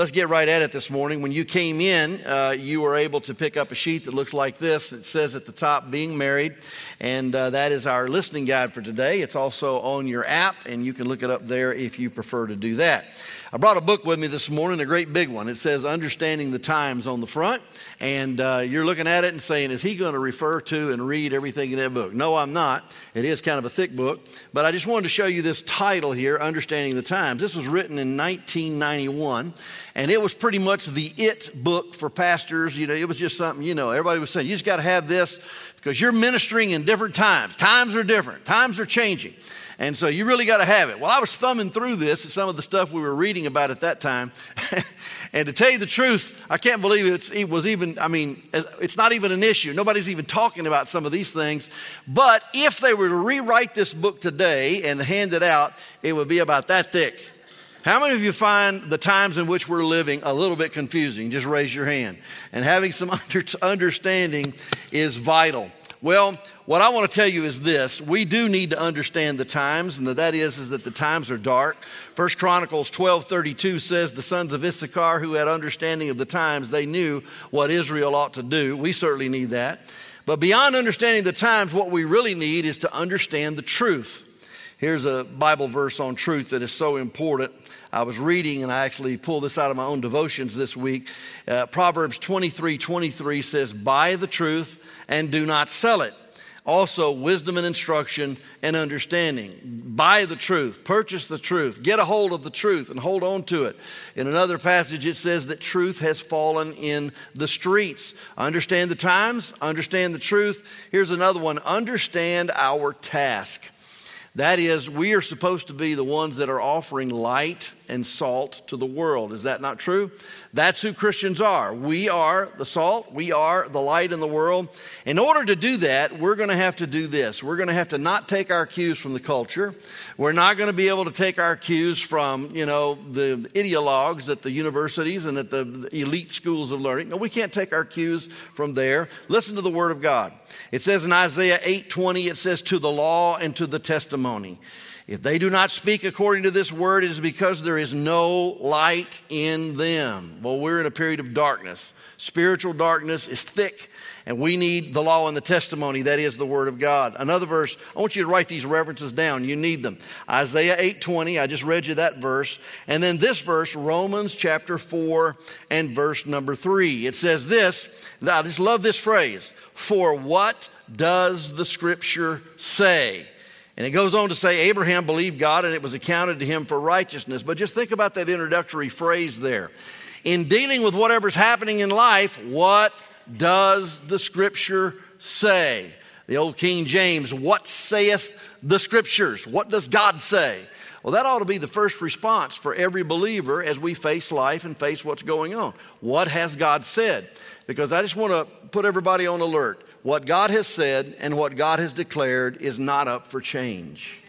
let's get right at it this morning. When you came in, uh, you were able to pick up a sheet that looks like this. It says at the top, Being Married, and uh, that is our listening guide for today. It's also on your app, and you can look it up there if you prefer to do that. I brought a book with me this morning, a great big one. It says Understanding the Times on the front. And uh, you're looking at it and saying, is he going to refer to and read everything in that book? No, I'm not. It is kind of a thick book. But I just wanted to show you this title here, Understanding the Times. This was written in 1991. And it was pretty much the it book for pastors. You know, it was just something, you know, everybody was saying, you just got to have this because you're ministering in different times. Times are different, times are changing. And so you really got to have it. Well, I was thumbing through this and some of the stuff we were reading about at that time. and to tell you the truth, I can't believe it was even, I mean, it's not even an issue. Nobody's even talking about some of these things. But if they were to rewrite this book today and hand it out, it would be about that thick. How many of you find the times in which we're living a little bit confusing? Just raise your hand. And having some understanding is vital. Well, what I want to tell you is this. We do need to understand the times, and that is, is that the times are dark. First Chronicles 12:32 says the sons of Issachar who had understanding of the times, they knew what Israel ought to do. We certainly need that. But beyond understanding the times, what we really need is to understand the truth. Here's a Bible verse on truth that is so important. I was reading, and I actually pulled this out of my own devotions this week. Uh, Proverbs 23 23 says, Buy the truth and do not sell it. Also, wisdom and instruction and understanding. Buy the truth, purchase the truth, get a hold of the truth and hold on to it. In another passage, it says that truth has fallen in the streets. Understand the times, understand the truth. Here's another one understand our task. That is, we are supposed to be the ones that are offering light and salt to the world. Is that not true? That's who Christians are. We are the salt, we are the light in the world. In order to do that, we're going to have to do this. We're going to have to not take our cues from the culture. We're not going to be able to take our cues from, you know, the ideologues at the universities and at the elite schools of learning. No, we can't take our cues from there. Listen to the word of God. It says in Isaiah 8:20, it says, to the law and to the testimony. If they do not speak according to this word, it is because there is no light in them. Well, we're in a period of darkness. Spiritual darkness is thick, and we need the law and the testimony. That is the word of God. Another verse, I want you to write these references down. You need them. Isaiah 8:20, I just read you that verse. And then this verse, Romans chapter 4 and verse number 3. It says this, I just love this phrase. For what does the scripture say? And it goes on to say, Abraham believed God and it was accounted to him for righteousness. But just think about that introductory phrase there. In dealing with whatever's happening in life, what does the scripture say? The old King James, what saith the scriptures? What does God say? Well, that ought to be the first response for every believer as we face life and face what's going on. What has God said? Because I just want to put everybody on alert what God has said and what God has declared is not up for change.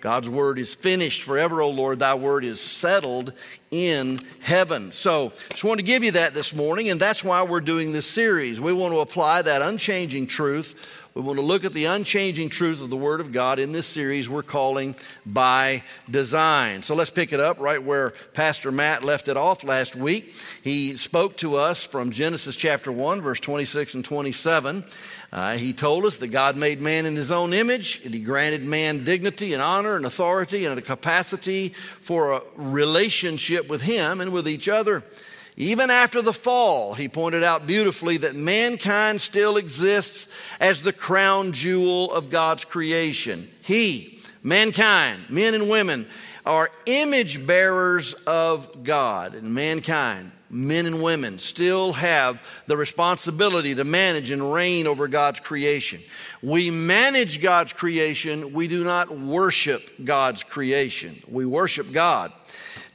God's word is finished forever, O Lord. Thy word is settled in heaven. So, just want to give you that this morning, and that's why we're doing this series. We want to apply that unchanging truth we want to look at the unchanging truth of the Word of God in this series we're calling By Design. So let's pick it up right where Pastor Matt left it off last week. He spoke to us from Genesis chapter 1, verse 26 and 27. Uh, he told us that God made man in his own image, and he granted man dignity and honor and authority and a capacity for a relationship with him and with each other. Even after the fall, he pointed out beautifully that mankind still exists as the crown jewel of God's creation. He, mankind, men and women, are image bearers of God. And mankind, men and women, still have the responsibility to manage and reign over God's creation. We manage God's creation, we do not worship God's creation. We worship God.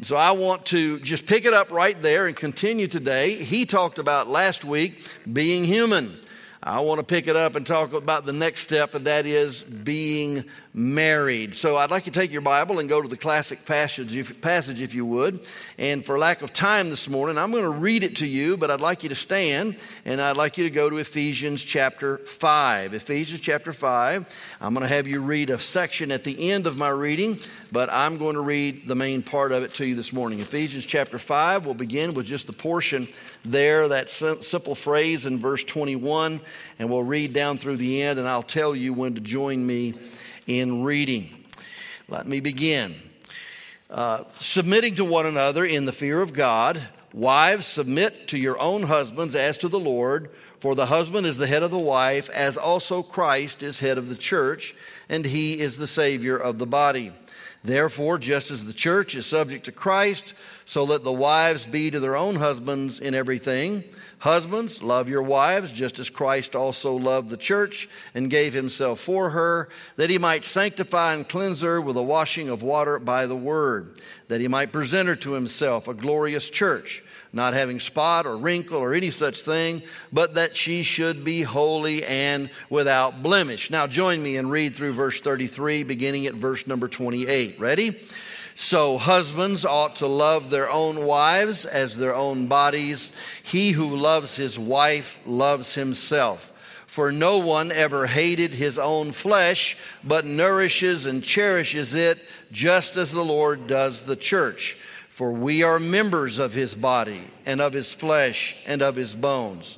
So I want to just pick it up right there and continue today. He talked about last week being human. I want to pick it up and talk about the next step, and that is being married. So I'd like you to take your Bible and go to the classic passage if, passage, if you would. And for lack of time this morning, I'm going to read it to you, but I'd like you to stand and I'd like you to go to Ephesians chapter 5. Ephesians chapter 5. I'm going to have you read a section at the end of my reading, but I'm going to read the main part of it to you this morning. Ephesians chapter 5, we'll begin with just the portion there, that simple phrase in verse 21, and we'll read down through the end, and I'll tell you when to join me in reading. Let me begin. Uh, submitting to one another in the fear of God. Wives, submit to your own husbands as to the Lord, for the husband is the head of the wife, as also Christ is head of the church, and he is the Savior of the body. Therefore, just as the church is subject to Christ, so let the wives be to their own husbands in everything. Husbands, love your wives, just as Christ also loved the church and gave himself for her, that he might sanctify and cleanse her with a washing of water by the word, that he might present her to himself a glorious church not having spot or wrinkle or any such thing, but that she should be holy and without blemish. Now, join me and read through verse 33, beginning at verse number 28. Ready? So, husbands ought to love their own wives as their own bodies. He who loves his wife loves himself. For no one ever hated his own flesh, but nourishes and cherishes it, just as the Lord does the church for we are members of his body and of his flesh and of his bones.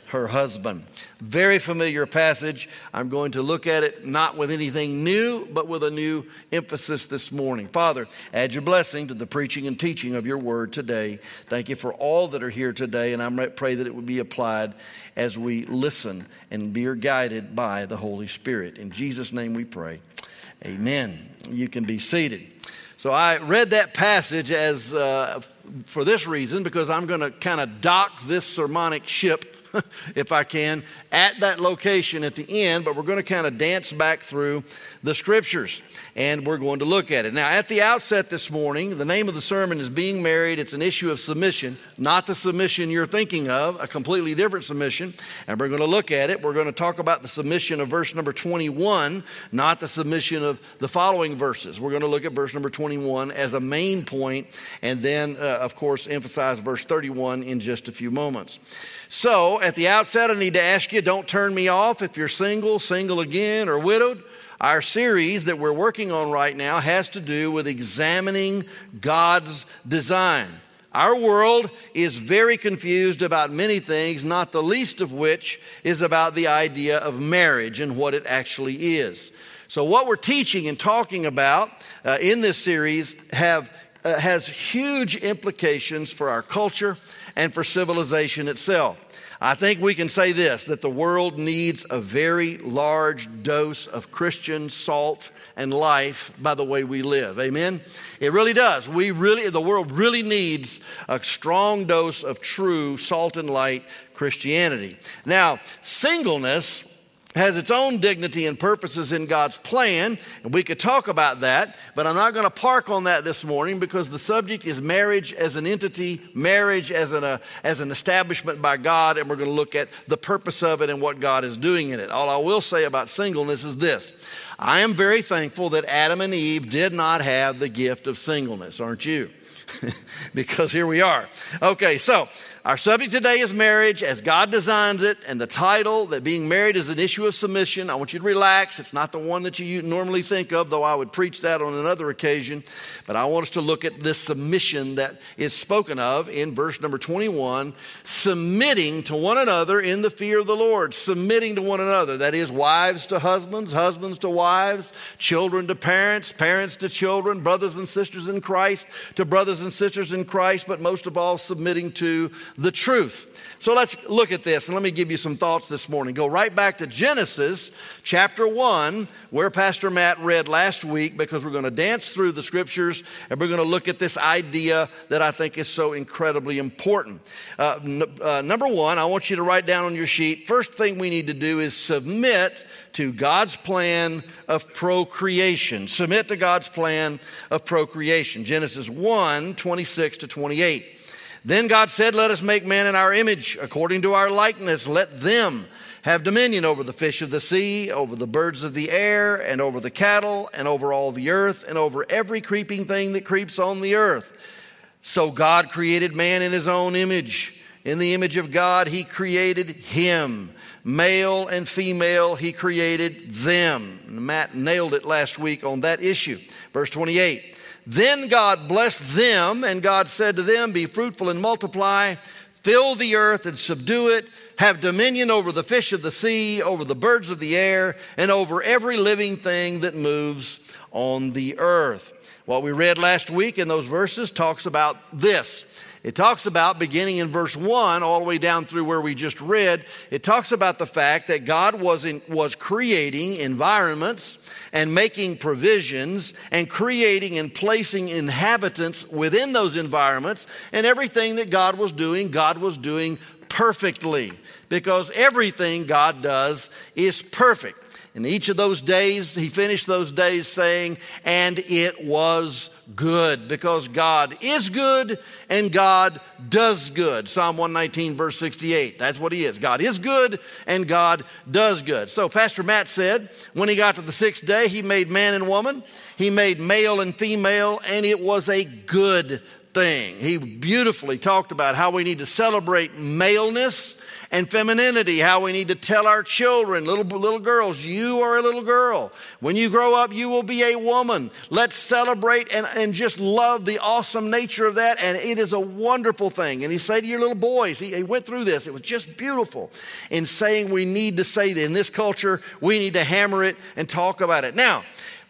her husband. Very familiar passage. I'm going to look at it not with anything new, but with a new emphasis this morning. Father, add your blessing to the preaching and teaching of your word today. Thank you for all that are here today, and I pray that it would be applied as we listen and be guided by the Holy Spirit. In Jesus' name we pray. Amen. You can be seated. So I read that passage as uh, for this reason because I'm going to kind of dock this sermonic ship if I can, at that location at the end, but we're going to kind of dance back through the scriptures and we're going to look at it. Now, at the outset this morning, the name of the sermon is Being Married. It's an issue of submission, not the submission you're thinking of, a completely different submission. And we're going to look at it. We're going to talk about the submission of verse number 21, not the submission of the following verses. We're going to look at verse number 21 as a main point, and then, uh, of course, emphasize verse 31 in just a few moments. So, at the outset, I need to ask you don't turn me off if you're single, single again, or widowed. Our series that we're working on right now has to do with examining God's design. Our world is very confused about many things, not the least of which is about the idea of marriage and what it actually is. So, what we're teaching and talking about uh, in this series have, uh, has huge implications for our culture and for civilization itself. I think we can say this that the world needs a very large dose of Christian salt and life by the way we live. Amen? It really does. We really, the world really needs a strong dose of true salt and light Christianity. Now, singleness has its own dignity and purposes in God's plan, and we could talk about that, but I'm not going to park on that this morning because the subject is marriage as an entity, marriage as an, uh, as an establishment by God, and we're going to look at the purpose of it and what God is doing in it. All I will say about singleness is this I am very thankful that Adam and Eve did not have the gift of singleness, aren't you? because here we are. Okay, so our subject today is marriage as God designs it, and the title that being married is an issue of submission. I want you to relax. It's not the one that you normally think of, though I would preach that on another occasion. But I want us to look at this submission that is spoken of in verse number 21 submitting to one another in the fear of the Lord. Submitting to one another. That is, wives to husbands, husbands to wives, children to parents, parents to children, brothers and sisters in Christ to brothers and sisters in Christ, but most of all, submitting to the truth. So let's look at this and let me give you some thoughts this morning. Go right back to Genesis chapter 1, where Pastor Matt read last week, because we're going to dance through the scriptures and we're going to look at this idea that I think is so incredibly important. Uh, n- uh, number one, I want you to write down on your sheet first thing we need to do is submit to God's plan of procreation. Submit to God's plan of procreation. Genesis 1 26 to 28. Then God said, Let us make man in our image, according to our likeness. Let them have dominion over the fish of the sea, over the birds of the air, and over the cattle, and over all the earth, and over every creeping thing that creeps on the earth. So God created man in his own image. In the image of God, he created him. Male and female, he created them. Matt nailed it last week on that issue. Verse 28. Then God blessed them, and God said to them, Be fruitful and multiply, fill the earth and subdue it, have dominion over the fish of the sea, over the birds of the air, and over every living thing that moves on the earth. What we read last week in those verses talks about this. It talks about, beginning in verse 1, all the way down through where we just read, it talks about the fact that God was, in, was creating environments and making provisions and creating and placing inhabitants within those environments. And everything that God was doing, God was doing perfectly because everything God does is perfect. In each of those days, he finished those days saying, and it was good because God is good and God does good. Psalm 119, verse 68. That's what he is. God is good and God does good. So, Pastor Matt said when he got to the sixth day, he made man and woman, he made male and female, and it was a good thing. He beautifully talked about how we need to celebrate maleness and femininity, how we need to tell our children, little, little girls, you are a little girl. When you grow up, you will be a woman. Let's celebrate and, and just love the awesome nature of that. And it is a wonderful thing. And he said to your little boys, he, he went through this. It was just beautiful in saying we need to say that in this culture, we need to hammer it and talk about it. Now,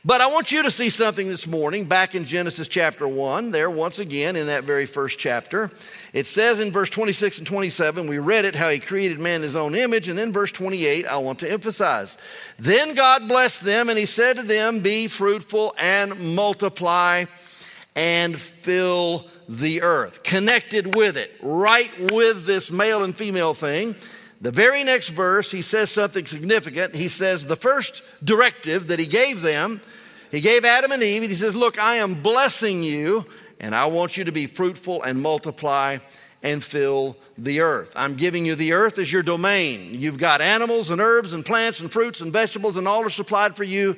but I want you to see something this morning back in Genesis chapter 1, there once again in that very first chapter. It says in verse 26 and 27, we read it how he created man in his own image. And then verse 28, I want to emphasize. Then God blessed them and he said to them, Be fruitful and multiply and fill the earth. Connected with it, right with this male and female thing. The very next verse, he says something significant. He says, the first directive that he gave them, he gave Adam and Eve, and he says, Look, I am blessing you, and I want you to be fruitful and multiply and fill the earth. I'm giving you the earth as your domain. You've got animals and herbs and plants and fruits and vegetables, and all are supplied for you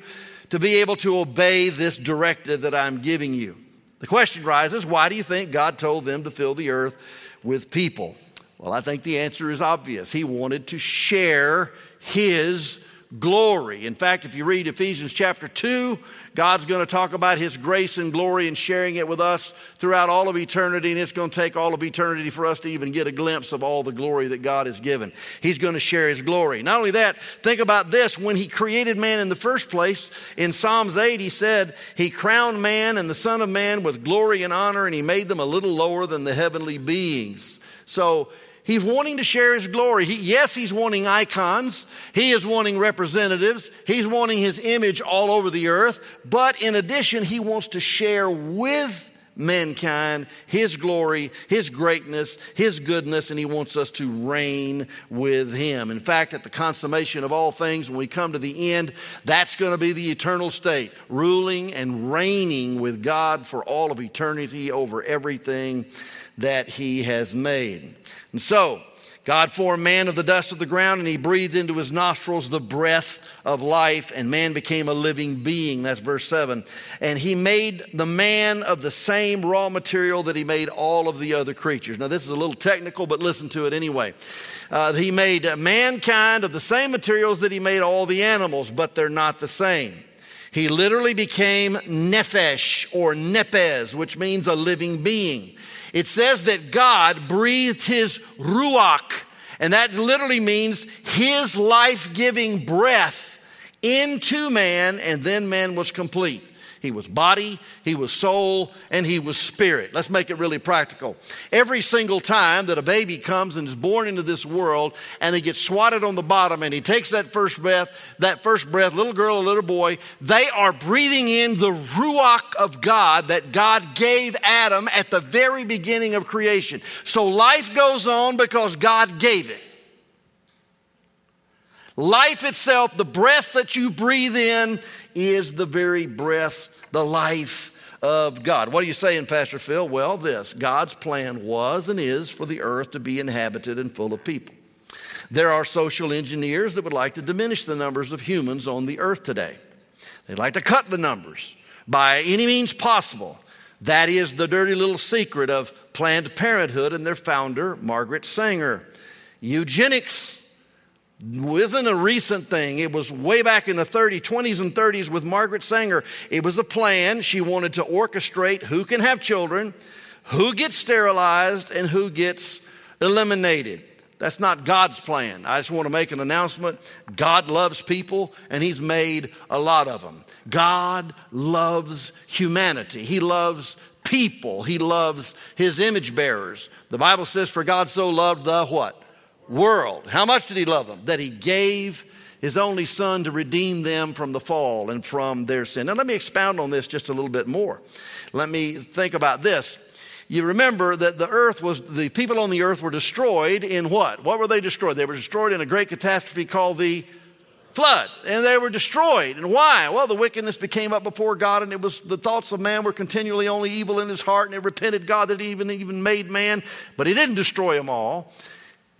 to be able to obey this directive that I'm giving you. The question rises why do you think God told them to fill the earth with people? Well, I think the answer is obvious. He wanted to share his glory. In fact, if you read Ephesians chapter 2, God's going to talk about his grace and glory and sharing it with us throughout all of eternity. And it's going to take all of eternity for us to even get a glimpse of all the glory that God has given. He's going to share his glory. Not only that, think about this. When he created man in the first place, in Psalms 8, he said, He crowned man and the Son of Man with glory and honor, and he made them a little lower than the heavenly beings. So He's wanting to share his glory. He, yes, he's wanting icons. He is wanting representatives. He's wanting his image all over the earth. But in addition, he wants to share with mankind his glory, his greatness, his goodness, and he wants us to reign with him. In fact, at the consummation of all things, when we come to the end, that's going to be the eternal state, ruling and reigning with God for all of eternity over everything that he has made. And so, God formed man of the dust of the ground, and he breathed into his nostrils the breath of life, and man became a living being. That's verse 7. And he made the man of the same raw material that he made all of the other creatures. Now, this is a little technical, but listen to it anyway. Uh, he made mankind of the same materials that he made all the animals, but they're not the same. He literally became nephesh or nepes, which means a living being. It says that God breathed his ruach, and that literally means his life giving breath into man, and then man was complete. He was body, he was soul, and he was spirit. Let's make it really practical. Every single time that a baby comes and is born into this world and he gets swatted on the bottom and he takes that first breath, that first breath, little girl, little boy, they are breathing in the ruach of God that God gave Adam at the very beginning of creation. So life goes on because God gave it. Life itself, the breath that you breathe in, is the very breath, the life of God. What are you saying, Pastor Phil? Well, this God's plan was and is for the earth to be inhabited and full of people. There are social engineers that would like to diminish the numbers of humans on the earth today. They'd like to cut the numbers by any means possible. That is the dirty little secret of Planned Parenthood and their founder, Margaret Sanger. Eugenics wasn't a recent thing. It was way back in the 30s, 20s and 30s with Margaret Sanger. It was a plan. She wanted to orchestrate who can have children, who gets sterilized, and who gets eliminated. That's not God's plan. I just want to make an announcement. God loves people, and He's made a lot of them. God loves humanity. He loves people. He loves His image bearers. The Bible says, For God so loved the what? World. How much did he love them? That he gave his only son to redeem them from the fall and from their sin. Now, let me expound on this just a little bit more. Let me think about this. You remember that the earth was, the people on the earth were destroyed in what? What were they destroyed? They were destroyed in a great catastrophe called the flood. And they were destroyed. And why? Well, the wickedness became up before God, and it was the thoughts of man were continually only evil in his heart, and it repented God that he even, even made man, but he didn't destroy them all.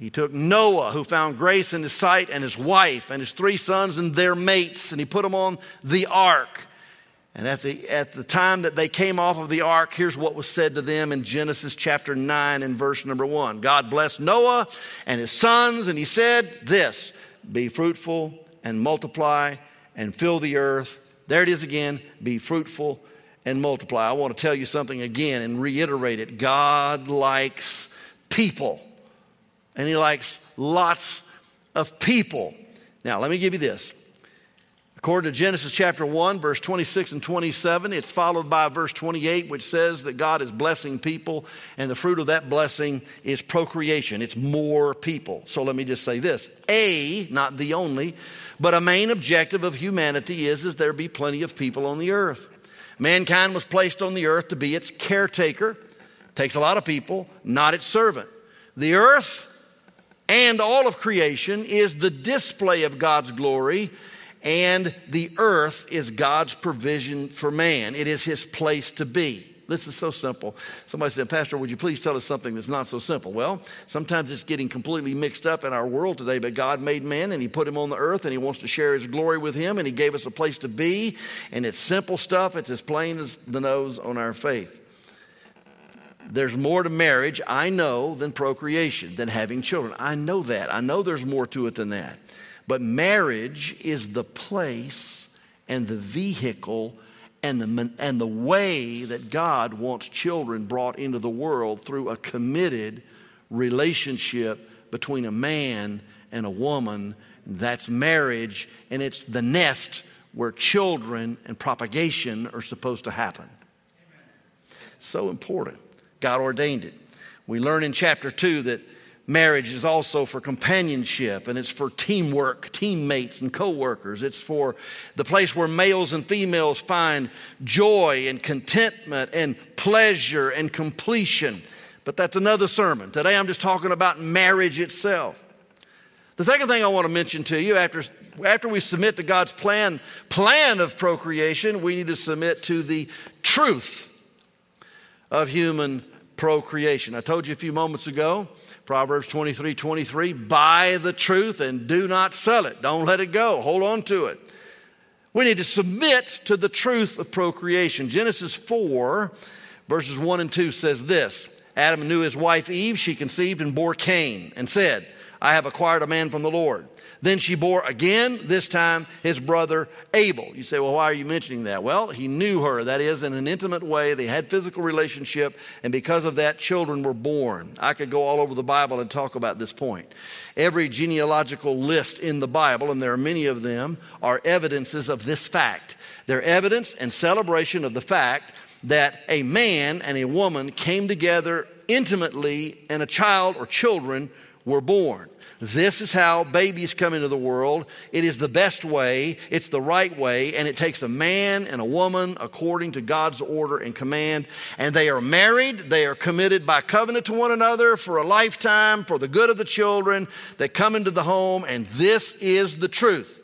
He took Noah, who found grace in his sight, and his wife, and his three sons and their mates, and he put them on the ark. And at the, at the time that they came off of the ark, here's what was said to them in Genesis chapter 9 and verse number 1. God blessed Noah and his sons, and he said this Be fruitful and multiply and fill the earth. There it is again be fruitful and multiply. I want to tell you something again and reiterate it. God likes people and he likes lots of people. Now, let me give you this. According to Genesis chapter 1, verse 26 and 27, it's followed by verse 28, which says that God is blessing people, and the fruit of that blessing is procreation. It's more people. So let me just say this A, not the only, but a main objective of humanity is, is there be plenty of people on the earth. Mankind was placed on the earth to be its caretaker. Takes a lot of people, not its servant. The earth and all of creation is the display of God's glory, and the earth is God's provision for man. It is his place to be. This is so simple. Somebody said, Pastor, would you please tell us something that's not so simple? Well, sometimes it's getting completely mixed up in our world today, but God made man and He put him on the earth and He wants to share His glory with him and He gave us a place to be. And it's simple stuff, it's as plain as the nose on our faith. There's more to marriage, I know, than procreation, than having children. I know that. I know there's more to it than that. But marriage is the place and the vehicle and the, and the way that God wants children brought into the world through a committed relationship between a man and a woman. That's marriage, and it's the nest where children and propagation are supposed to happen. So important. God ordained it. We learn in chapter 2 that marriage is also for companionship and it's for teamwork, teammates and co-workers. It's for the place where males and females find joy and contentment and pleasure and completion. But that's another sermon. Today I'm just talking about marriage itself. The second thing I want to mention to you after after we submit to God's plan plan of procreation, we need to submit to the truth of human procreation. I told you a few moments ago, Proverbs 23 23, buy the truth and do not sell it. Don't let it go. Hold on to it. We need to submit to the truth of procreation. Genesis 4, verses 1 and 2 says this Adam knew his wife Eve. She conceived and bore Cain and said, I have acquired a man from the Lord. Then she bore again, this time his brother Abel. You say, well, why are you mentioning that? Well, he knew her. That is, in an intimate way. They had physical relationship, and because of that, children were born. I could go all over the Bible and talk about this point. Every genealogical list in the Bible, and there are many of them, are evidences of this fact. They're evidence and celebration of the fact that a man and a woman came together intimately, and a child or children were born. This is how babies come into the world. It is the best way, it's the right way, and it takes a man and a woman according to God's order and command. And they are married, they are committed by covenant to one another for a lifetime, for the good of the children that come into the home, and this is the truth.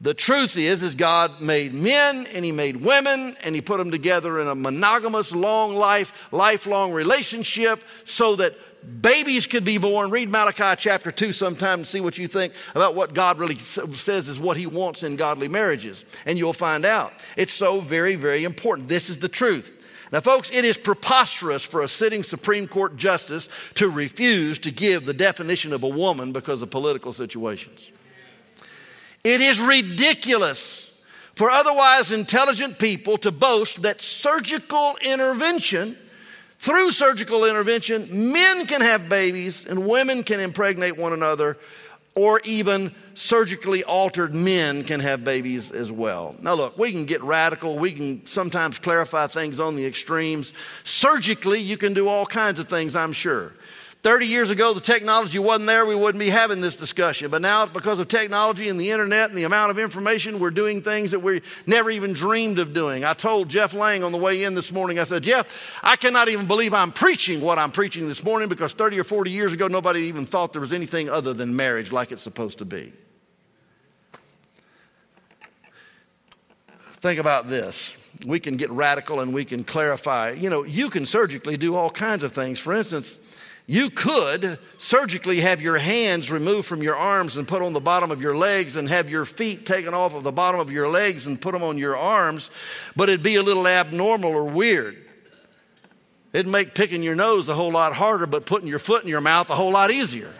The truth is, is God made men and He made women and He put them together in a monogamous, long life, lifelong relationship so that babies could be born. Read Malachi chapter 2 sometime and see what you think about what God really says is what He wants in godly marriages. And you'll find out. It's so very, very important. This is the truth. Now, folks, it is preposterous for a sitting Supreme Court justice to refuse to give the definition of a woman because of political situations. It is ridiculous for otherwise intelligent people to boast that surgical intervention through surgical intervention, men can have babies and women can impregnate one another, or even surgically altered men can have babies as well. Now, look, we can get radical. We can sometimes clarify things on the extremes. Surgically, you can do all kinds of things, I'm sure. 30 years ago, the technology wasn't there, we wouldn't be having this discussion. But now, because of technology and the internet and the amount of information, we're doing things that we never even dreamed of doing. I told Jeff Lang on the way in this morning, I said, Jeff, I cannot even believe I'm preaching what I'm preaching this morning because 30 or 40 years ago, nobody even thought there was anything other than marriage like it's supposed to be. Think about this. We can get radical and we can clarify. You know, you can surgically do all kinds of things. For instance, you could surgically have your hands removed from your arms and put on the bottom of your legs and have your feet taken off of the bottom of your legs and put them on your arms, but it'd be a little abnormal or weird. It'd make picking your nose a whole lot harder, but putting your foot in your mouth a whole lot easier.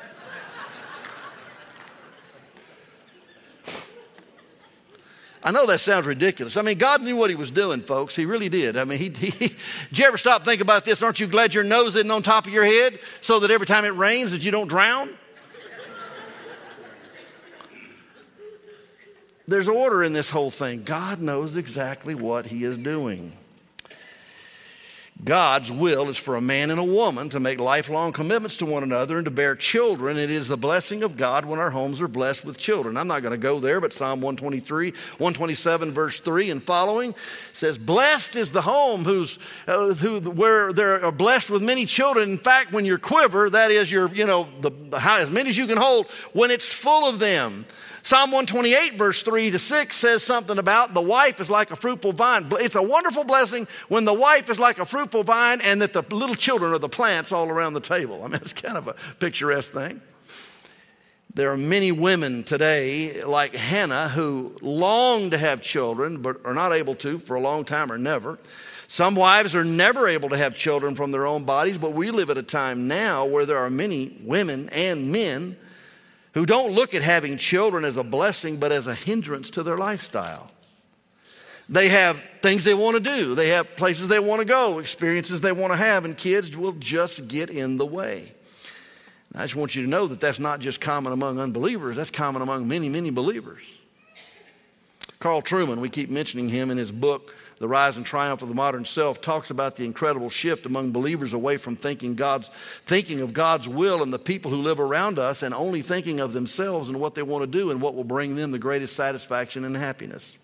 I know that sounds ridiculous. I mean, God knew what He was doing, folks. He really did. I mean, he, he, did you ever stop think about this? Aren't you glad your nose isn't on top of your head so that every time it rains that you don't drown? There's order in this whole thing. God knows exactly what He is doing. God's will is for a man and a woman to make lifelong commitments to one another and to bear children. It is the blessing of God when our homes are blessed with children. I'm not going to go there, but Psalm 123, 127, verse 3 and following says, Blessed is the home who's, uh, who, where they're blessed with many children. In fact, when your quiver, that is your, you know, the, as many as you can hold, when it's full of them. Psalm 128, verse 3 to 6 says something about the wife is like a fruitful vine. It's a wonderful blessing when the wife is like a fruitful vine and that the little children are the plants all around the table. I mean, it's kind of a picturesque thing. There are many women today, like Hannah, who long to have children but are not able to for a long time or never. Some wives are never able to have children from their own bodies, but we live at a time now where there are many women and men who don't look at having children as a blessing, but as a hindrance to their lifestyle. They have things they want to do, they have places they want to go, experiences they want to have, and kids will just get in the way. I just want you to know that that's not just common among unbelievers, that's common among many, many believers. Carl Trueman, we keep mentioning him in his book, the Rise and Triumph of the Modern Self, talks about the incredible shift among believers away from thinking God's thinking of God's will and the people who live around us and only thinking of themselves and what they want to do and what will bring them the greatest satisfaction and happiness.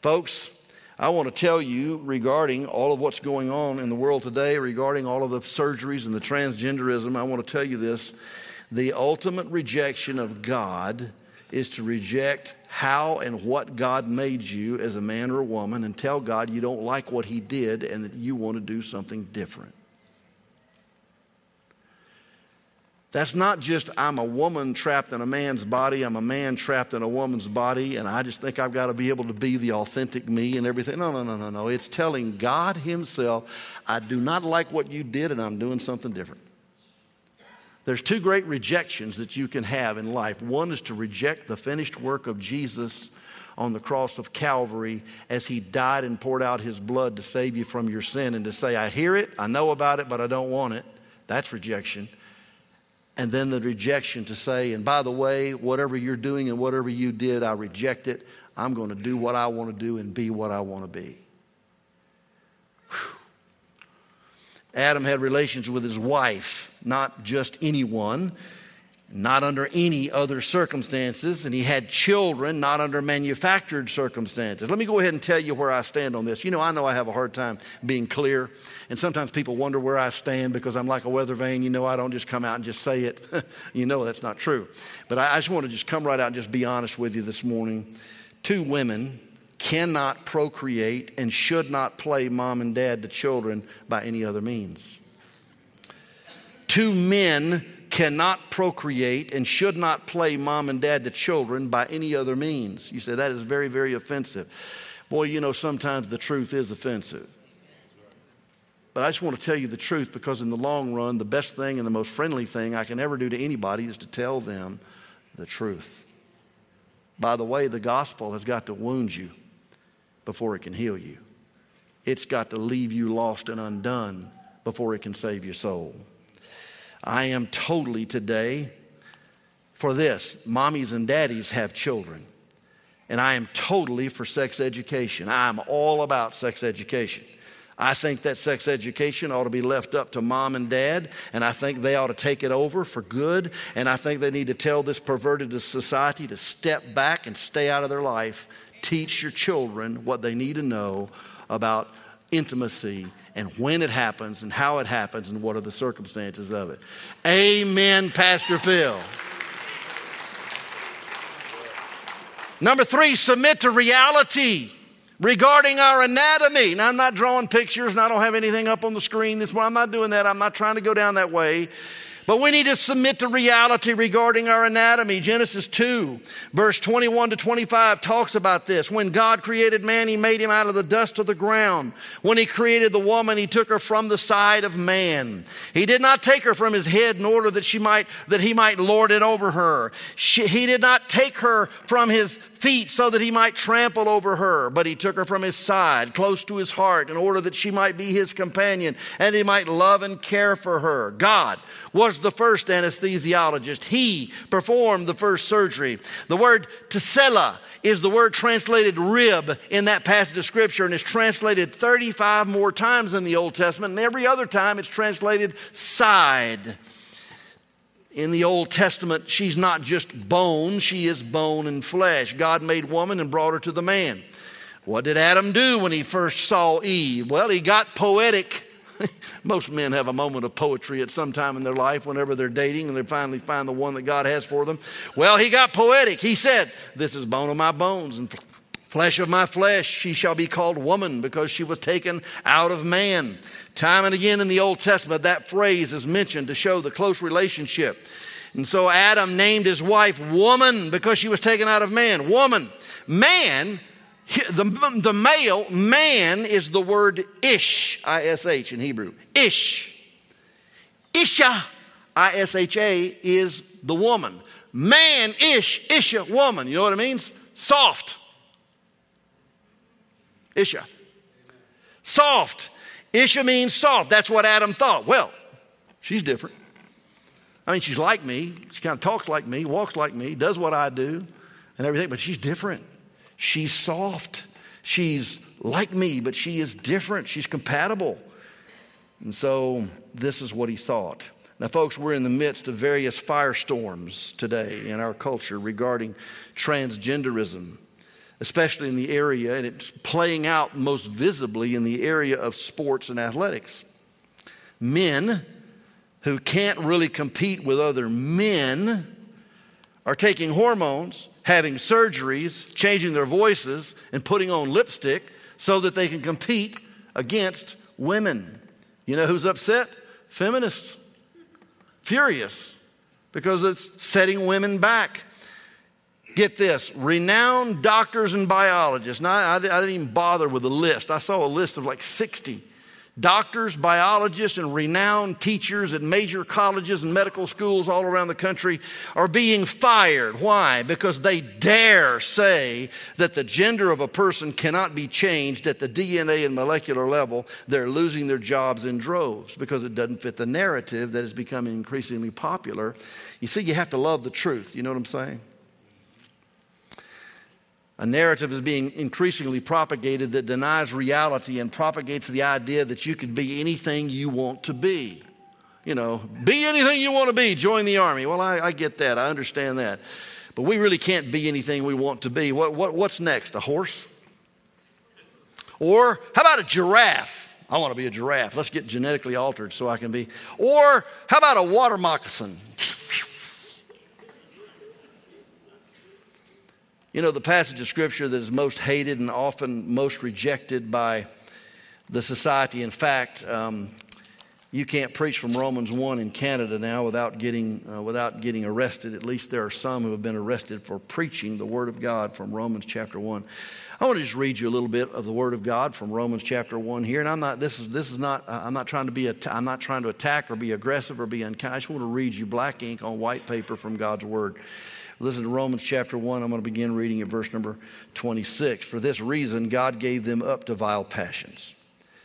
Folks, I want to tell you regarding all of what's going on in the world today, regarding all of the surgeries and the transgenderism, I want to tell you this. The ultimate rejection of God is to reject how and what God made you as a man or a woman and tell God you don't like what He did and that you want to do something different. That's not just I'm a woman trapped in a man's body, I'm a man trapped in a woman's body, and I just think I've got to be able to be the authentic me and everything. No, no, no, no, no. It's telling God Himself, I do not like what you did and I'm doing something different. There's two great rejections that you can have in life. One is to reject the finished work of Jesus on the cross of Calvary as he died and poured out his blood to save you from your sin and to say, I hear it, I know about it, but I don't want it. That's rejection. And then the rejection to say, and by the way, whatever you're doing and whatever you did, I reject it. I'm going to do what I want to do and be what I want to be. Whew. Adam had relations with his wife, not just anyone not under any other circumstances, and he had children not under manufactured circumstances. Let me go ahead and tell you where I stand on this. You know, I know I have a hard time being clear, and sometimes people wonder where I stand because I'm like a weather vane. You know, I don't just come out and just say it. you know, that's not true. But I, just want to just come right out and just be honest with you this morning. Two women cannot procreate and should not play mom and dad to children by any other means. Two men cannot procreate and should not play mom and dad to children by any other means. You say that is very, very offensive. Boy, you know, sometimes the truth is offensive. But I just want to tell you the truth because, in the long run, the best thing and the most friendly thing I can ever do to anybody is to tell them the truth. By the way, the gospel has got to wound you before it can heal you, it's got to leave you lost and undone before it can save your soul. I am totally today for this. Mommies and daddies have children. And I am totally for sex education. I'm all about sex education. I think that sex education ought to be left up to mom and dad, and I think they ought to take it over for good. And I think they need to tell this perverted society to step back and stay out of their life. Teach your children what they need to know about intimacy and when it happens and how it happens and what are the circumstances of it. Amen, Pastor Phil. Number three, submit to reality regarding our anatomy. Now, I'm not drawing pictures and I don't have anything up on the screen this morning. I'm not doing that. I'm not trying to go down that way. But we need to submit to reality regarding our anatomy. Genesis 2, verse 21 to 25 talks about this. When God created man, he made him out of the dust of the ground. When he created the woman, he took her from the side of man. He did not take her from his head in order that she might that he might lord it over her. She, he did not take her from his feet so that he might trample over her, but he took her from his side, close to his heart, in order that she might be his companion and he might love and care for her. God was the first anesthesiologist. He performed the first surgery. The word tesela is the word translated rib in that passage of scripture and it's translated 35 more times in the Old Testament and every other time it's translated side in the Old Testament, she's not just bone, she is bone and flesh. God made woman and brought her to the man. What did Adam do when he first saw Eve? Well, he got poetic. Most men have a moment of poetry at some time in their life whenever they're dating and they finally find the one that God has for them. Well, he got poetic. He said, This is bone of my bones and flesh of my flesh. She shall be called woman because she was taken out of man. Time and again in the Old Testament, that phrase is mentioned to show the close relationship. And so Adam named his wife woman because she was taken out of man. Woman. Man, the, the male, man is the word ish, I S H in Hebrew. Ish. Isha, I S H A, is the woman. Man, ish, Isha, woman. You know what it means? Soft. Isha. Soft. Isha means soft. That's what Adam thought. Well, she's different. I mean, she's like me. She kind of talks like me, walks like me, does what I do, and everything, but she's different. She's soft. She's like me, but she is different. She's compatible. And so this is what he thought. Now, folks, we're in the midst of various firestorms today in our culture regarding transgenderism especially in the area, and it's playing out most visibly in the area of sports and athletics. Men who can't really compete with other men are taking hormones, having surgeries, changing their voices, and putting on lipstick so that they can compete against women. You know who's upset? Feminists. Furious because it's setting women back. Get this renowned doctors and biologists. Now, I, I didn't even bother with a list. I saw a list of like 60 Doctors, biologists, and renowned teachers at major colleges and medical schools all around the country are being fired. Why? Because they dare say that the gender of a person cannot be changed at the DNA and molecular level. They're losing their jobs in droves because it doesn't fit the narrative that is becoming increasingly popular. You see, you have to love the truth. You know what I'm saying? A narrative is being increasingly propagated that denies reality and propagates the idea that you could be anything you want to be. You know, be anything you want to be, join the army. Well, I, I get that, I understand that. But we really can't be anything we want to be. What, what, what's next? A horse? Or how about a giraffe? I want to be a giraffe. Let's get genetically altered so I can be. Or how about a water moccasin? You know, the passage of Scripture that is most hated and often most rejected by the society. In fact, um, you can't preach from Romans 1 in Canada now without getting, uh, without getting arrested. At least there are some who have been arrested for preaching the Word of God from Romans chapter 1. I want to just read you a little bit of the Word of God from Romans chapter 1 here. And I'm not, this is, this is not, I'm not trying to be, I'm not trying to attack or be aggressive or be unkind. I just want to read you black ink on white paper from God's Word. Listen to Romans chapter 1. I'm going to begin reading at verse number 26. For this reason, God gave them up to vile passions.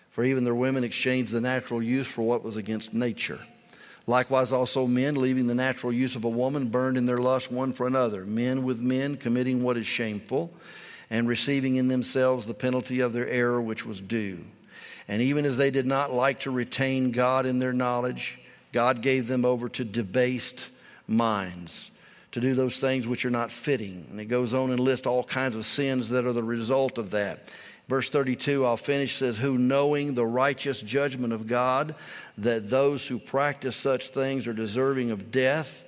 For even their women exchanged the natural use for what was against nature. Likewise, also men, leaving the natural use of a woman, burned in their lust one for another, men with men, committing what is shameful, and receiving in themselves the penalty of their error which was due. And even as they did not like to retain God in their knowledge, God gave them over to debased minds to do those things which are not fitting. And it goes on and lists all kinds of sins that are the result of that. Verse 32, I'll finish, says, Who knowing the righteous judgment of God, that those who practice such things are deserving of death,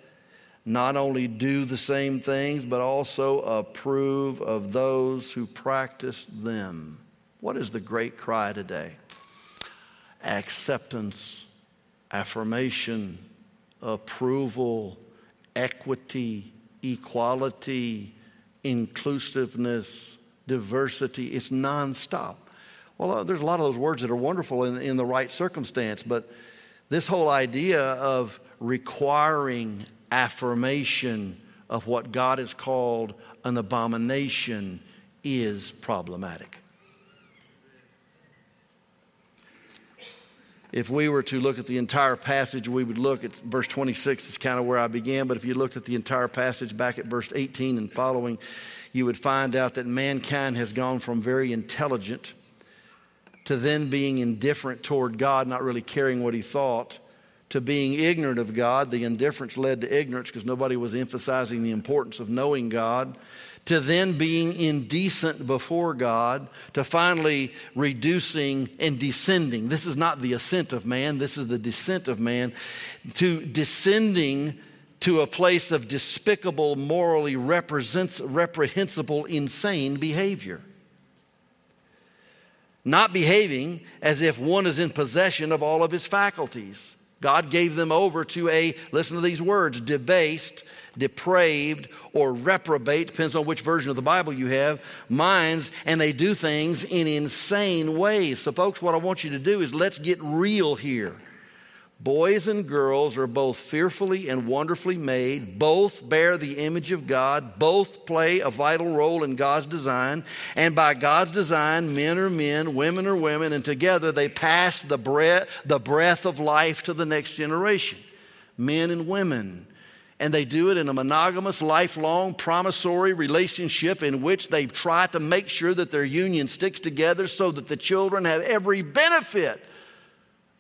not only do the same things, but also approve of those who practice them. What is the great cry today? Acceptance, affirmation, approval, equity, equality, inclusiveness, diversity. It's nonstop. Well, uh, there's a lot of those words that are wonderful in, in the right circumstance, but this whole idea of requiring affirmation of what God has called an abomination is problematic. If we were to look at the entire passage, we would look at verse 26 is kind of where I began, but if you looked at the entire passage back at verse 18 and following, you would find out that mankind has gone from very intelligent to then being indifferent toward God, not really caring what he thought, to being ignorant of God. The indifference led to ignorance because nobody was emphasizing the importance of knowing God to then being indecent before God, to finally reducing and descending. This is not the ascent of man, this is the descent of man, to descending to a place of despicable, morally reprehensible, insane behavior. Not behaving as if one is in possession of all of his faculties. God gave them over to a, listen to these words, debased, depraved, or reprobate, depends on which version of the Bible you have, minds, and they do things in insane ways. So, folks, what I want you to do is let's get real here. Boys and girls are both fearfully and wonderfully made. Both bear the image of God. Both play a vital role in God's design. And by God's design, men are men, women are women, and together they pass the breath, the breath of life to the next generation. Men and women. And they do it in a monogamous, lifelong, promissory relationship in which they try to make sure that their union sticks together so that the children have every benefit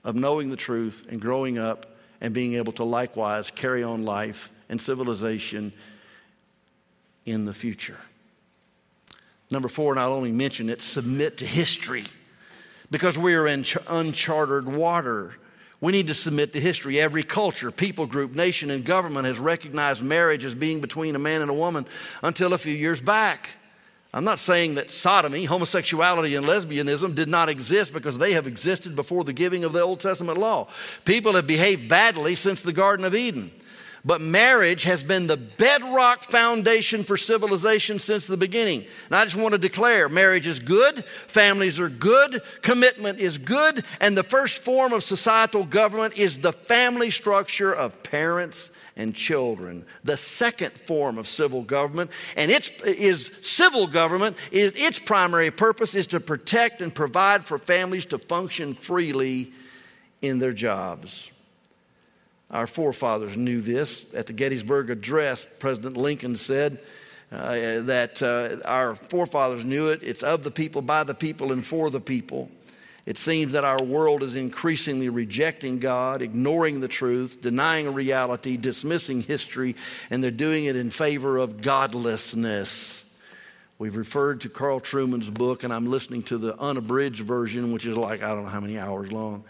of knowing the truth and growing up and being able to likewise carry on life and civilization in the future. Number four, not only mention it, submit to history because we are in uncharted water. We need to submit to history. Every culture, people group, nation, and government has recognized marriage as being between a man and a woman until a few years back. I'm not saying that sodomy, homosexuality, and lesbianism did not exist because they have existed before the giving of the Old Testament law. People have behaved badly since the Garden of Eden. But marriage has been the bedrock foundation for civilization since the beginning. And I just want to declare marriage is good, families are good, commitment is good, and the first form of societal government is the family structure of parents and children. The second form of civil government, and its is civil government, is its primary purpose is to protect and provide for families to function freely in their jobs. Our forefathers knew this. At the Gettysburg Address, President Lincoln said uh, that uh, our forefathers knew it. It's of the people, by the people, and for the people. It seems that our world is increasingly rejecting God, ignoring the truth, denying reality, dismissing history, and they're doing it in favor of godlessness. We've referred to Carl Trueman's book, and I'm listening to the unabridged version, which is like, I don't know how many hours long.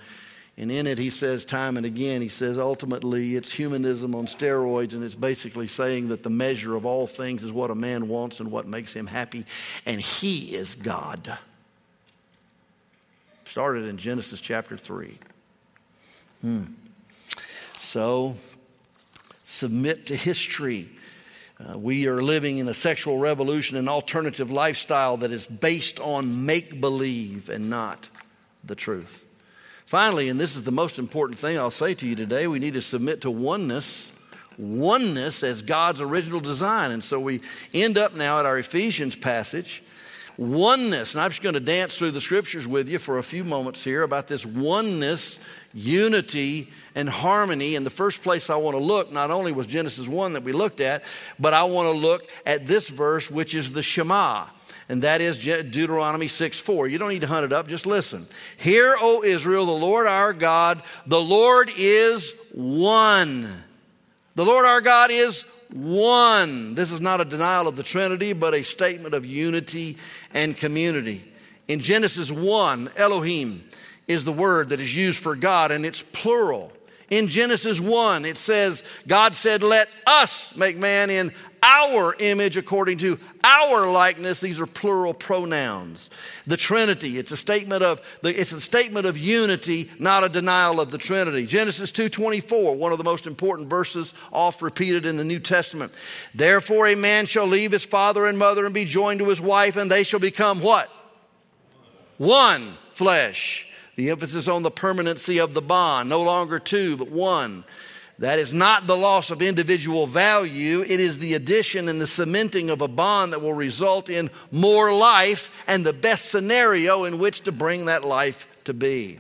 And in it, he says time and again, he says ultimately it's humanism on steroids, and it's basically saying that the measure of all things is what a man wants and what makes him happy, and he is God. Started in Genesis chapter 3. Hmm. So, submit to history. Uh, we are living in a sexual revolution, an alternative lifestyle that is based on make believe and not the truth. Finally, and this is the most important thing I'll say to you today, we need to submit to oneness. Oneness as God's original design. And so we end up now at our Ephesians passage. Oneness. And I'm just going to dance through the scriptures with you for a few moments here about this oneness, unity, and harmony. And the first place I want to look not only was Genesis 1 that we looked at, but I want to look at this verse, which is the Shema and that is Deuteronomy 6 4. You don't need to hunt it up, just listen. Hear, O Israel, the Lord our God, the Lord is one. The Lord our God is one. This is not a denial of the Trinity, but a statement of unity and community. In Genesis 1, Elohim is the word that is used for God, and it's plural. In Genesis 1, it says, God said, Let us make man in our image according to our likeness. These are plural pronouns. The Trinity, it's a statement of it's a statement of unity, not a denial of the Trinity. Genesis 2:24, one of the most important verses oft repeated in the New Testament. Therefore a man shall leave his father and mother and be joined to his wife and they shall become what? One flesh. The emphasis on the permanency of the bond, no longer two, but one. That is not the loss of individual value, it is the addition and the cementing of a bond that will result in more life and the best scenario in which to bring that life to be.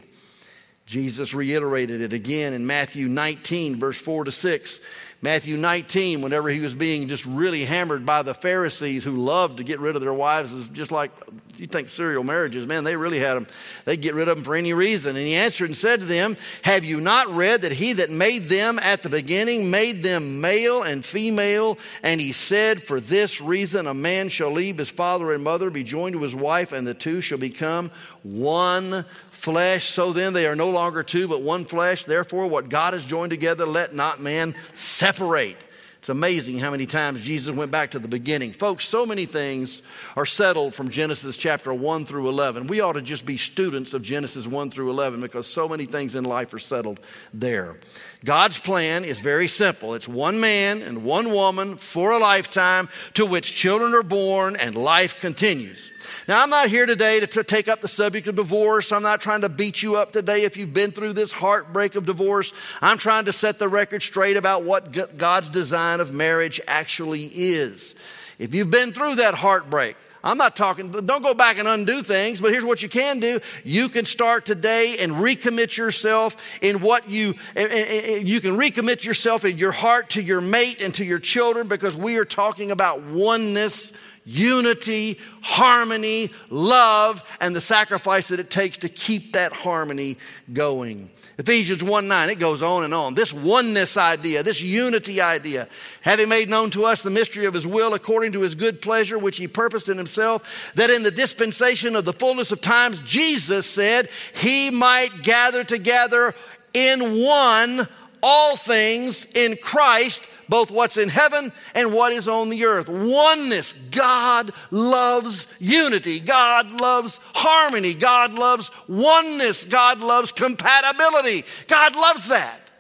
Jesus reiterated it again in Matthew 19, verse 4 to 6. Matthew 19, whenever he was being just really hammered by the Pharisees who loved to get rid of their wives, is just like you think serial marriages, man, they really had them. They'd get rid of them for any reason. And he answered and said to them, Have you not read that he that made them at the beginning made them male and female? And he said, For this reason a man shall leave his father and mother, be joined to his wife, and the two shall become one flesh. So then they are no longer two, but one flesh. Therefore, what God has joined together, let not man separate. It's amazing how many times Jesus went back to the beginning. Folks, so many things are settled from Genesis chapter 1 through 11. We ought to just be students of Genesis 1 through 11 because so many things in life are settled there. God's plan is very simple it's one man and one woman for a lifetime to which children are born and life continues. Now, I'm not here today to, to, take up the subject of divorce. I'm not trying to beat you up today if you've been through this heartbreak of divorce. I'm trying to set the record straight about what God's design of marriage actually is. If you've been through that heartbreak, I'm not talking, don't go back and undo things, but here's what you can do. You can start today and recommit yourself in what you, you can recommit yourself in your heart to your mate and to your children because we are talking about oneness unity, harmony, love, and the sacrifice that it takes to keep that harmony going. Ephesians 1 9, it goes on and on. This oneness idea, this unity idea, having made known to us the mystery of his will according to his good pleasure, which he purposed in himself, that in the dispensation of the fullness of times, Jesus said, he might gather together in one all things in Christ, both what's in heaven and what is on the earth. Oneness. God loves unity. God loves harmony. God loves oneness. God loves compatibility. God loves that.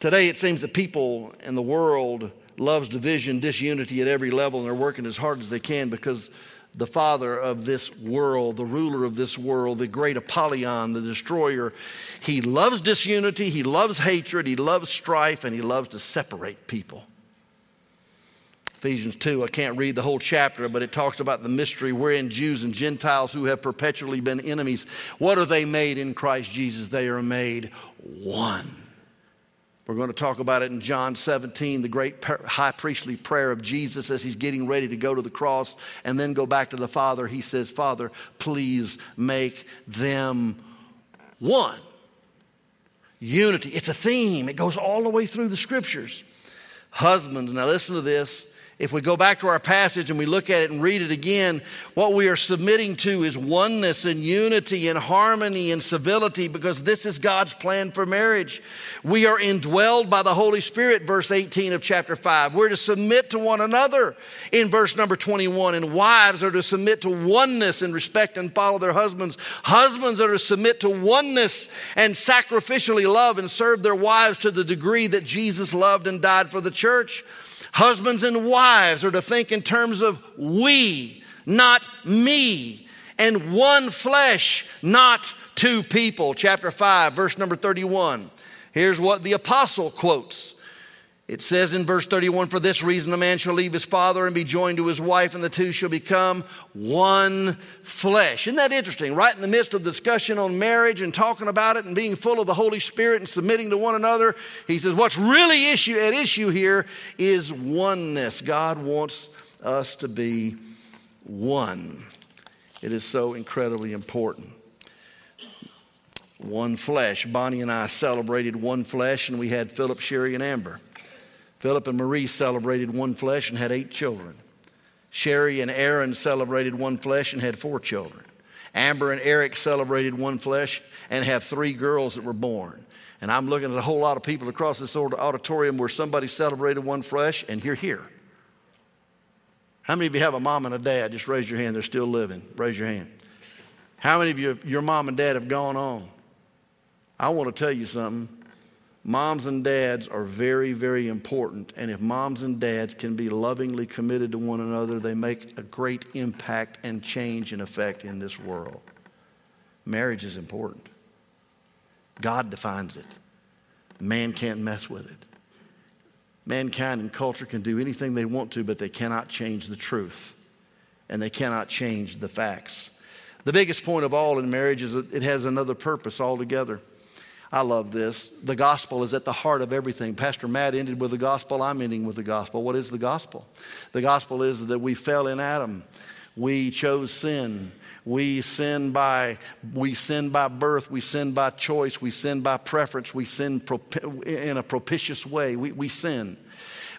Today, it seems the people in the world loves division, disunity at every level, and they're working as hard as they can because the father of this world, the ruler of this world, the great Apollyon, the destroyer, he loves disunity, he loves hatred, he loves strife, and he loves to separate people. Ephesians 2, I can't read the whole chapter, but it talks about the mystery wherein Jews and Gentiles who have perpetually been enemies, what are they made in Christ Jesus? They are made one. We're going to talk about it in John 17, the great high priestly prayer of Jesus as he's getting ready to go to the cross and then go back to the Father. He says, Father, please make them one. Unity. It's a theme, it goes all the way through the scriptures. Husbands, now listen to this. If we go back to our passage and we look at it and read it again, what we are submitting to is oneness and unity and harmony and civility because this is God's plan for marriage. We are indwelled by the Holy Spirit, verse 18 of chapter 5. We're to submit to one another in verse number 21. And wives are to submit to oneness and respect and follow their husbands. Husbands are to submit to oneness and sacrificially love and serve their wives to the degree that Jesus loved and died for the church. Husbands and wives are to think in terms of we, not me, and one flesh, not two people. Chapter 5, verse number 31. Here's what the apostle quotes it says in verse 31 For this reason, a man shall leave his father and be joined to his wife, and the two shall become one flesh. Isn't that interesting? Right in the midst of the discussion on marriage and talking about it and being full of the Holy Spirit and submitting to one another, he says, What's really issue, at issue here is oneness. God wants us to be one. It is so incredibly important one flesh. Bonnie and I celebrated one flesh, and we had Philip, Sherry, and Amber. Philip and Marie celebrated one flesh and had eight children. Sherry and Aaron celebrated one flesh and had four children. Amber and Eric celebrated one flesh and have three girls that were born. And I'm looking at a whole lot of people across this auditorium where somebody celebrated one flesh, and you're here. How many of you have a mom and a dad? Just raise your hand. They're still living. Raise your hand. How many of you, your mom and dad have gone on? I want to tell you something. Moms and dads are very, very important. And if moms and dads can be lovingly committed to one another, they make a great impact and change and effect in this world. Marriage is important. God defines it. Man can't mess with it. Mankind and culture can do anything they want to, but they cannot change the truth. And they cannot change the facts. The biggest point of all in marriage is that it has another purpose altogether. I love this. The gospel is at the heart of everything. Pastor Matt ended with the gospel. I'm ending with the gospel. What is the gospel? The gospel is that we fell in Adam. We chose sin. We sin by we sin by birth. We sin by choice. We sin by preference. We sin in a propitious way. We, we sin.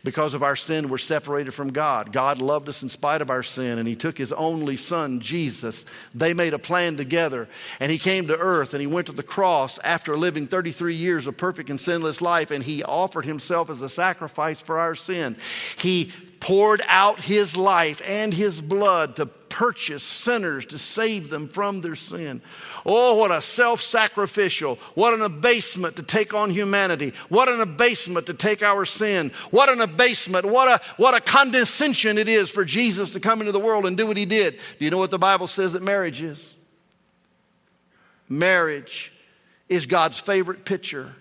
Because of our sin, we're separated from God. God loved us in spite of our sin, and He took His only Son, Jesus. They made a plan together, and He came to earth and He went to the cross after living 33 years of perfect and sinless life, and He offered Himself as a sacrifice for our sin. He poured out His life and His blood to purchase sinners to save them from their sin. Oh, what a self sacrificial, what an abasement to take on humanity. What an abasement to take our sin. What an abasement, what a, what a condescension it is for Jesus to come into the world and do what he did. Do you know what the Bible says that marriage is? Marriage is God's favorite picture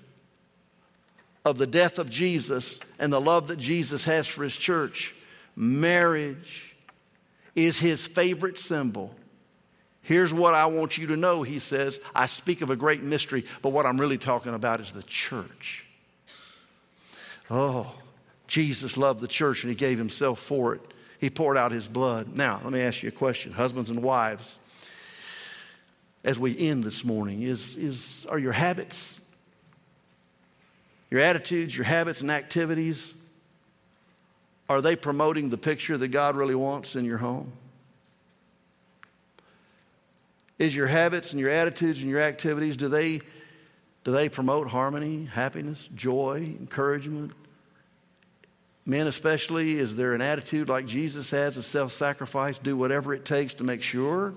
of the death of Jesus and the love that Jesus has for his church. Marriage is his favorite symbol. Here's what I want you to know, he says. I speak of a great mystery, but what I'm really talking about is the church. Oh, Jesus loved the church and he gave himself for it. He poured out his blood. Now, let me ask you a question, husbands and wives. As we end this morning, is, is, are your habits, your attitudes, your habits and activities are they promoting the picture that God really wants in your home? Is your habits and your attitudes and your activities, do they, do they promote harmony, happiness, joy, encouragement? Men, especially, is there an attitude like Jesus has of self sacrifice? Do whatever it takes to make sure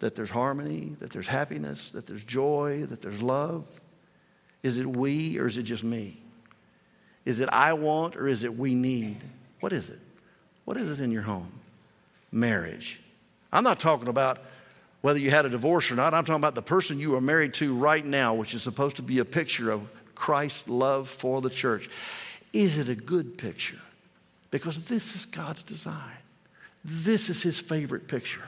that there's harmony, that there's happiness, that there's joy, that there's love? Is it we or is it just me? Is it I want or is it we need? What is it? What is it in your home? Marriage. I'm not talking about whether you had a divorce or not. I'm talking about the person you are married to right now, which is supposed to be a picture of Christ's love for the church. Is it a good picture? Because this is God's design. This is his favorite picture.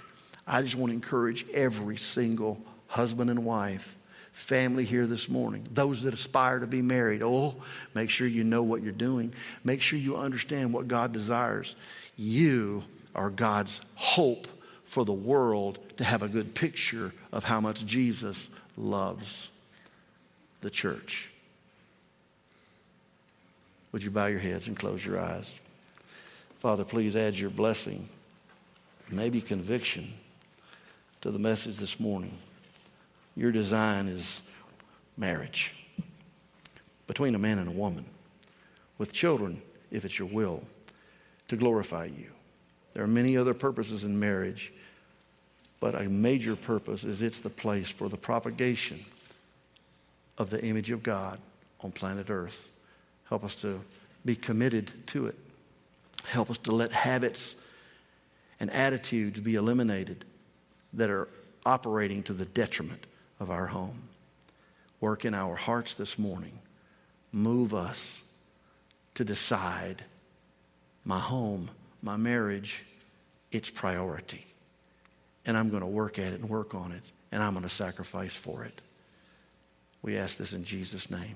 I just want to encourage every single husband and wife, family here this morning, those that aspire to be married. Oh, make sure you know what you're doing. Make sure you understand what God desires. You are God's hope for the world to have a good picture of how much Jesus loves the church. Would you bow your heads and close your eyes? Father, please add your blessing, maybe conviction to the message this morning. Your design is marriage between a man and a woman, with children, if it's your will, to glorify you. There are many other purposes in marriage, but a major purpose is it's the place for the propagation of the image of God on planet Earth. Help us to be committed to it. Help us to let habits and attitudes be eliminated that are operating to the detriment of our home. Work in our hearts this morning. Move us to decide my home, my marriage, its priority. And I'm going to work at it and work on it, and I'm going to sacrifice for it. We ask this in Jesus' name.